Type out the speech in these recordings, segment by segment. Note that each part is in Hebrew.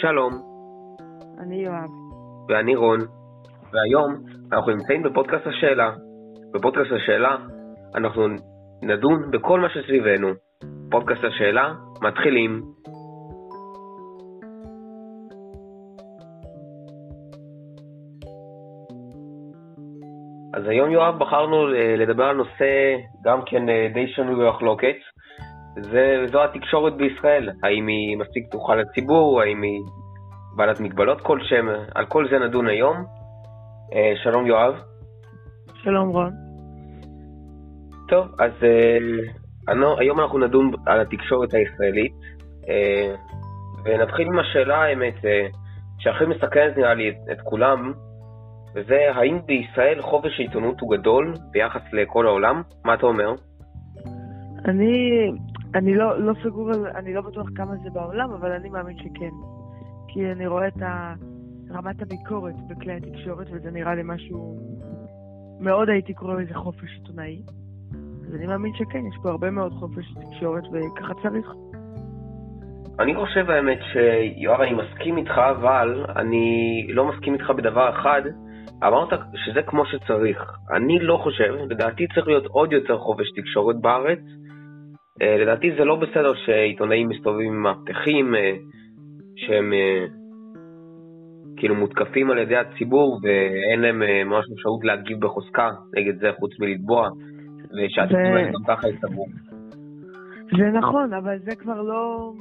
שלום. אני יואב. ואני רון. והיום אנחנו נמצאים בפודקאסט השאלה. בפודקאסט השאלה אנחנו נדון בכל מה שסביבנו. פודקאסט השאלה, מתחילים. אז היום יואב בחרנו לדבר על נושא גם כן אה, די שנוי במחלוקת, זו התקשורת בישראל, האם היא מספיק פתוחה לציבור, האם היא בעלת מגבלות כלשהם, על כל זה נדון היום. אה, שלום יואב. שלום רון. טוב, אז אה, היום אנחנו נדון על התקשורת הישראלית, אה, ונתחיל עם השאלה האמת, שהכי מסכנת נראה לי את, את כולם, וזה האם בישראל חופש העיתונות הוא גדול ביחס לכל העולם? מה אתה אומר? אני, אני לא, לא סגור על, אני לא בטוח כמה זה בעולם, אבל אני מאמין שכן. כי אני רואה את רמת הביקורת בכלי התקשורת, וזה נראה לי משהו, מאוד הייתי קורא לזה חופש עיתונאי. אז אני מאמין שכן, יש פה הרבה מאוד חופש תקשורת, וככה צריך. אני חושב האמת שיואב, אני מסכים איתך, אבל אני לא מסכים איתך בדבר אחד. אמרת שזה כמו שצריך. אני לא חושב, לדעתי צריך להיות עוד יותר חופש תקשורת בארץ. אה, לדעתי זה לא בסדר שעיתונאים מסתובבים עם מאבטחים אה, שהם אה, כאילו מותקפים על ידי הציבור ואין להם ממש אפשרות להגיב בחוזקה נגד זה חוץ מלתבוע, ושהציבור. גם ככה יסתברו. זה נכון, אבל זה כבר לא...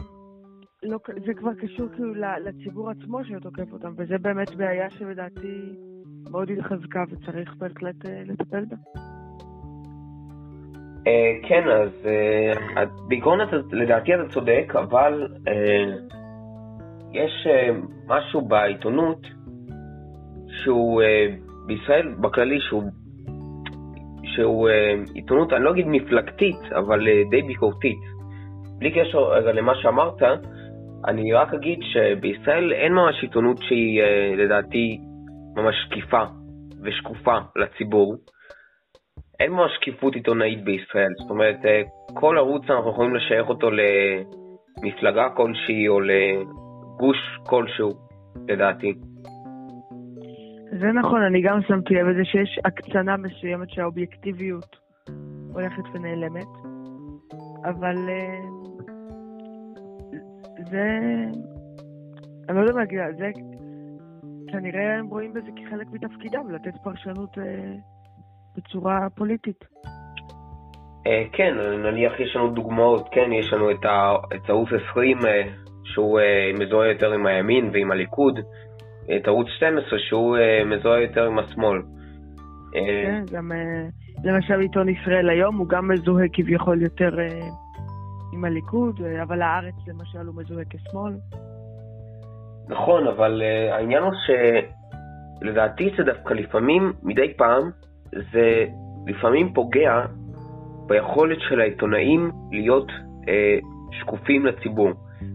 לא, זה כבר קשור כאילו לציבור עצמו שתוקף אותם, וזה באמת בעיה שלדעתי מאוד התחזקה וצריך בהחלט לטפל בה. Uh, כן, אז uh, בעיקרון לדעתי אתה צודק, אבל uh, יש משהו בעיתונות שהוא בישראל בכללי שהוא, שהוא uh, עיתונות, אני לא אגיד מפלגתית, אבל uh, די ביקורתית. בלי קשר רגע למה שאמרת, אני רק אגיד שבישראל אין ממש עיתונות שהיא uh, לדעתי ממש שקיפה ושקופה לציבור. אין ממש שקיפות עיתונאית בישראל. זאת אומרת, אה, כל ערוץ אנחנו יכולים לשייך אותו למפלגה כלשהי או לגוש כלשהו, לדעתי. זה נכון, אני גם שמתי לב לזה שיש הקצנה מסוימת שהאובייקטיביות הולכת ונעלמת, אבל אה, זה... אני לא יודע מה להגיד, זה כנראה הם רואים בזה כחלק מתפקידם, לתת פרשנות אה, בצורה פוליטית. אה, כן, נניח יש לנו דוגמאות, כן, יש לנו את, ערוץ 20 אה, שהוא אה, מזוהה יותר עם הימין ועם הליכוד, את ערוץ 12 שהוא מזוהה יותר עם השמאל. כן, גם למשל עיתון ישראל היום הוא גם מזוהה כביכול יותר עם הליכוד, אבל הארץ למשל הוא מזוהה כשמאל. נכון, אבל העניין הוא שלדעתי זה דווקא לפעמים, מדי פעם, זה לפעמים פוגע ביכולת של העיתונאים להיות אה, שקופים לציבור.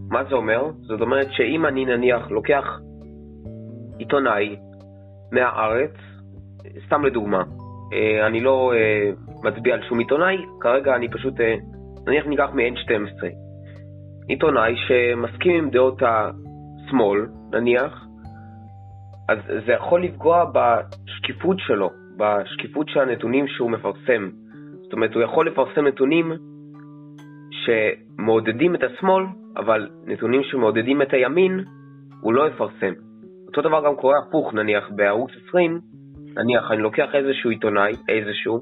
מה זה אומר? זאת אומרת שאם אני נניח לוקח עיתונאי מהארץ, סתם לדוגמה, אה, אני לא אה, מצביע על שום עיתונאי, כרגע אני פשוט, אה, נניח ניקח מ-N12, עיתונאי שמסכים עם דעות השמאל, נניח, אז זה יכול לפגוע בשקיפות שלו, בשקיפות של הנתונים שהוא מפרסם. זאת אומרת, הוא יכול לפרסם נתונים שמעודדים את השמאל, אבל נתונים שמעודדים את הימין, הוא לא יפרסם. אותו דבר גם קורה הפוך, נניח בערוץ 20, נניח אני לוקח איזשהו עיתונאי, איזשהו,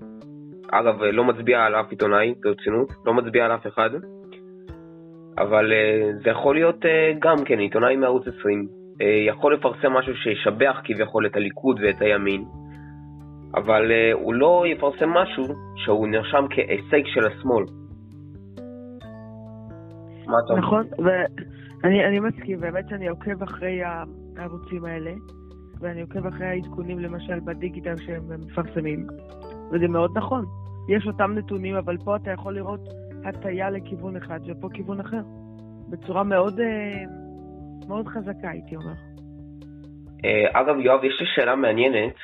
אגב, לא מצביע על אף עיתונאי, ברצינות, לא מצביע על אף אחד, אבל uh, זה יכול להיות uh, גם כן עיתונאי מערוץ 20, uh, יכול לפרסם משהו שישבח כביכול את הליכוד ואת הימין, אבל uh, הוא לא יפרסם משהו שהוא נרשם כהישג של השמאל. מה אתה אומר? נכון, ואני מסכים, באמת שאני עוקב אחרי הערוצים האלה, ואני עוקב אחרי העדכונים למשל בדיגיטל שהם מפרסמים, וזה מאוד נכון. יש אותם נתונים, אבל פה אתה יכול לראות הטיה לכיוון אחד, ופה כיוון אחר. בצורה מאוד, אה, מאוד חזקה, הייתי אומר. אה, אגב, יואב, יש לי שאלה מעניינת.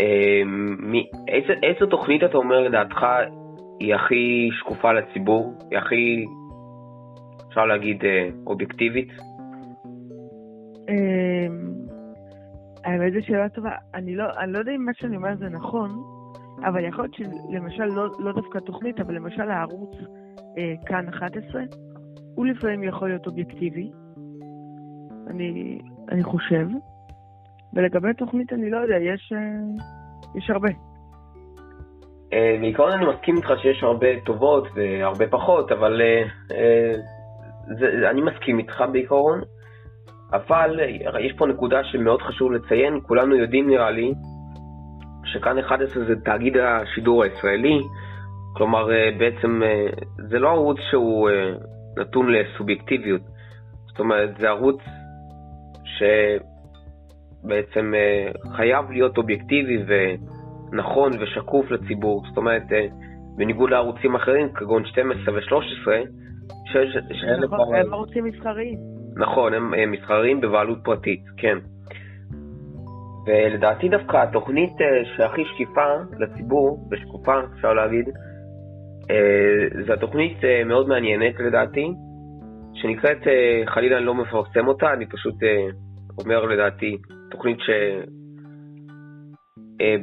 אמ, איזה, תוכנית אתה אומר לדעתך היא הכי שקופה לציבור? היא הכי, אפשר להגיד, אה, אובייקטיבית? אמ, האמת זו שאלה טובה. אני לא, לא יודע אם מה שאני אומר זה נכון, אבל יכול להיות שלמשל, לא, לא דווקא תוכנית, אבל למשל הערוץ אה, כאן 11, הוא לפעמים יכול להיות אובייקטיבי, אני חושב, ולגבי תוכנית אני לא יודע, יש, אה, יש הרבה. אה, בעיקרון אני מסכים איתך שיש הרבה טובות והרבה פחות, אבל אה, אה, זה, אני מסכים איתך בעיקרון. אבל יש פה נקודה שמאוד חשוב לציין, כולנו יודעים נראה לי, שכאן 11 זה תאגיד השידור הישראלי, כלומר בעצם זה לא ערוץ שהוא נתון לסובייקטיביות, זאת אומרת זה ערוץ שבעצם חייב להיות אובייקטיבי ו... נכון ושקוף לציבור, זאת אומרת, אה, בניגוד לערוצים אחרים, כגון 12 ו-13, שאלה נכון, כבר... הם ערוצים מסחריים. נכון, הם, הם מסחריים בבעלות פרטית, כן. ולדעתי דווקא התוכנית אה, שהכי שקיפה לציבור, ושקופה אפשר להגיד, אה, זו התוכנית מאוד מעניינת לדעתי, שנקראת, חלילה אני לא מפרסם אותה, אני פשוט אומר לדעתי, תוכנית ש... אה,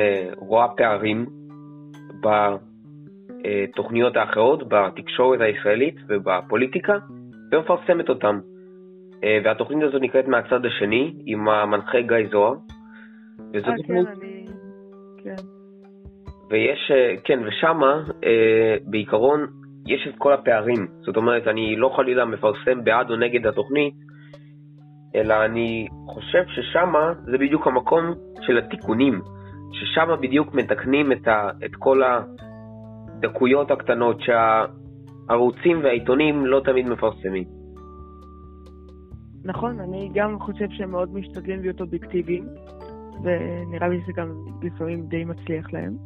אה, רואה פערים בתוכניות האחרות, בתקשורת הישראלית ובפוליטיקה, ומפרסמת אותם. אה, והתוכנית הזאת נקראת מהצד השני, עם המנחה גיא זוהר. וזו אה, תוכנית... כן, אני... כן. ויש, כן, ושמה, בעיקרון, יש את כל הפערים. זאת אומרת, אני לא חלילה מפרסם בעד או נגד התוכנית, אלא אני חושב ששמה זה בדיוק המקום של התיקונים, ששמה בדיוק מתקנים את, ה, את כל הדקויות הקטנות שהערוצים והעיתונים לא תמיד מפרסמים. נכון, אני גם חושב שהם מאוד משתדלים להיות אובייקטיביים, ונראה לי שזה גם לפעמים די מצליח להם.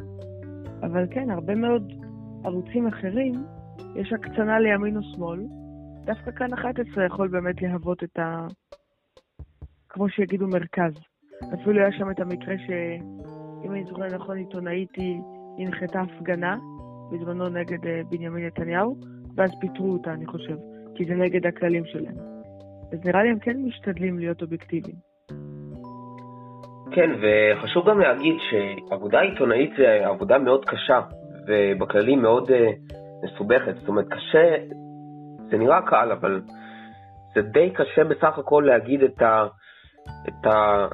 אבל כן, הרבה מאוד ערוצים אחרים, יש הקצנה לימין ושמאל. דווקא כאן 11 יכול באמת להוות את ה... כמו שיגידו מרכז. אפילו היה שם את המקרה שאם אני זוכר נכון, עיתונאית היא הנחתה הפגנה בזמנו נגד אה, בנימין נתניהו, ואז פיטרו אותה, אני חושב, כי זה נגד הכללים שלהם. אז נראה לי הם כן משתדלים להיות אובייקטיביים. כן, וחשוב גם להגיד שעבודה עיתונאית זה עבודה מאוד קשה, ובכללים מאוד uh, מסובכת. זאת אומרת, קשה, זה נראה קל, אבל זה די קשה בסך הכל להגיד את ה... את ה...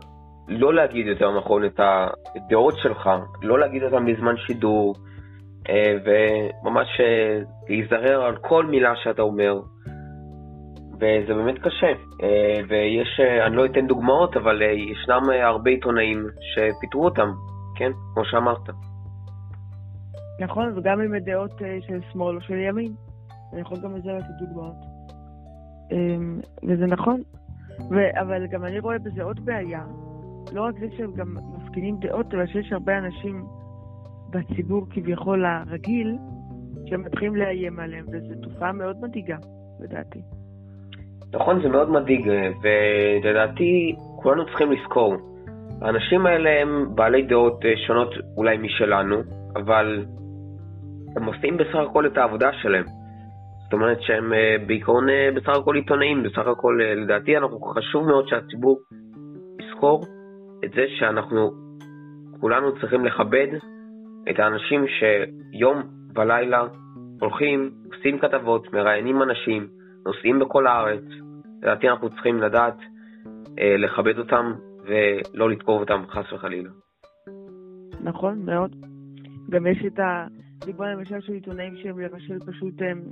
לא להגיד יותר נכון את הדעות שלך, לא להגיד אותן בזמן שידור, אה, וממש אה, להיזהר על כל מילה שאתה אומר. וזה באמת קשה. אה, ויש, אני לא אתן דוגמאות, אבל ישנם הרבה עיתונאים שפיטרו אותם, כן? כמו שאמרת. נכון, וגם עם הדעות של שמאל או של ימין. אני יכול גם לזה לתת דוגמאות. וזה נכון, ו- אבל גם אני רואה בזה עוד בעיה. לא רק זה שהם גם מפגינים דעות, אלא שיש הרבה אנשים בציבור כביכול הרגיל, שמתחילים לאיים עליהם, וזו תופעה מאוד מדאיגה, לדעתי. נכון, זה מאוד מדאיג, ולדעתי כולנו צריכים לזכור. האנשים האלה הם בעלי דעות אה, שונות אולי משלנו, אבל הם עושים בסך הכל את העבודה שלהם. זאת אומרת שהם אה, בעיקרון אה, בסך הכל עיתונאים, בסך הכל אה, לדעתי אנחנו חשוב מאוד שהציבור יזכור את זה שאנחנו כולנו צריכים לכבד את האנשים שיום ולילה הולכים, עושים כתבות, מראיינים אנשים, נוסעים בכל הארץ. לדעתי אנחנו צריכים לדעת אה, לכבד אותם ולא לתקוף אותם חס וחלילה. נכון, מאוד. גם יש את ה... דיברה למשל של עיתונאים שהם למשל פשוט הם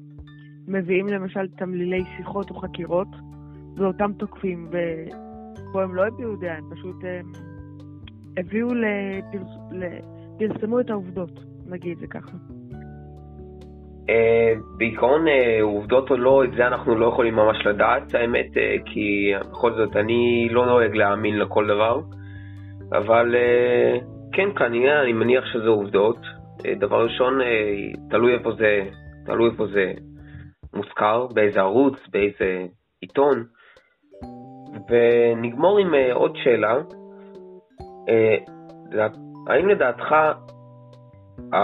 מביאים למשל תמלילי שיחות או חקירות, ואותם תוקפים, ופה הם לא הביעו דעה, הם פשוט הם הביאו, לפרס... פרסמו את העובדות, נגיד זה ככה. Uh, בעיקרון uh, עובדות או לא, את זה אנחנו לא יכולים ממש לדעת, האמת, uh, כי בכל זאת אני לא נוהג להאמין לכל דבר, אבל uh, כן, כנראה, אני מניח שזה עובדות. Uh, דבר ראשון, uh, תלוי איפה זה, תלוי איפה זה מוזכר, באיזה ערוץ, באיזה עיתון. ונגמור עם uh, עוד שאלה. Uh, האם לדעתך uh,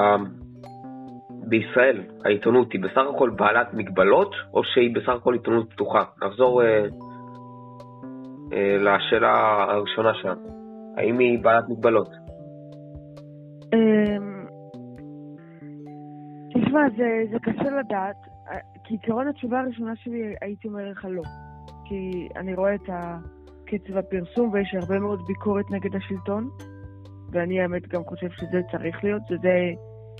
בישראל העיתונות היא בסך הכל בעלת מגבלות, או שהיא בסך הכל עיתונות פתוחה? נחזור אה, לשאלה הראשונה שלנו. האם היא בעלת מגבלות? אמ, תשמע, זה, זה קשה לדעת. כעיקרון התשובה הראשונה שלי הייתי אומר לך לא. כי אני רואה את קצב הפרסום ויש הרבה מאוד ביקורת נגד השלטון, ואני האמת גם חושב שזה צריך להיות, שזה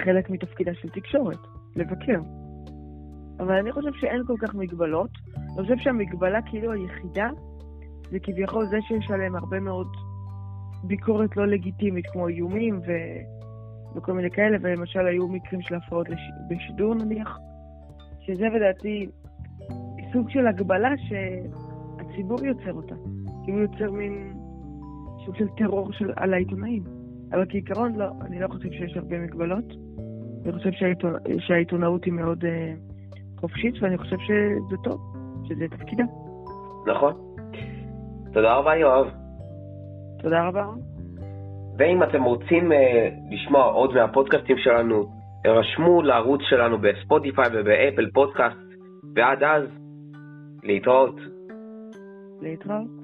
חלק מתפקידה של תקשורת, לבקר. אבל אני חושב שאין כל כך מגבלות. אני חושב שהמגבלה כאילו היחידה זה כביכול זה שיש עליהם הרבה מאוד ביקורת לא לגיטימית, כמו איומים ו... וכל מיני כאלה, ולמשל היו מקרים של הפרעות לש... בשידור נניח, שזה לדעתי סוג של הגבלה שהציבור יוצר אותה. כי הוא יוצר מין סוג של טרור של... על העיתונאים. אבל כעיקרון לא, אני לא חושב שיש הרבה מגבלות. אני חושב שהעיתונא... שהעיתונאות היא מאוד uh, חופשית, ואני חושב שזה טוב, שזה תפקידה. נכון. תודה רבה, יואב. תודה רבה. ואם אתם רוצים uh, לשמוע עוד מהפודקאסטים שלנו, הרשמו לערוץ שלנו בספוטיפיי ובאפל פודקאסט, ועד אז, להתראות. להתראות.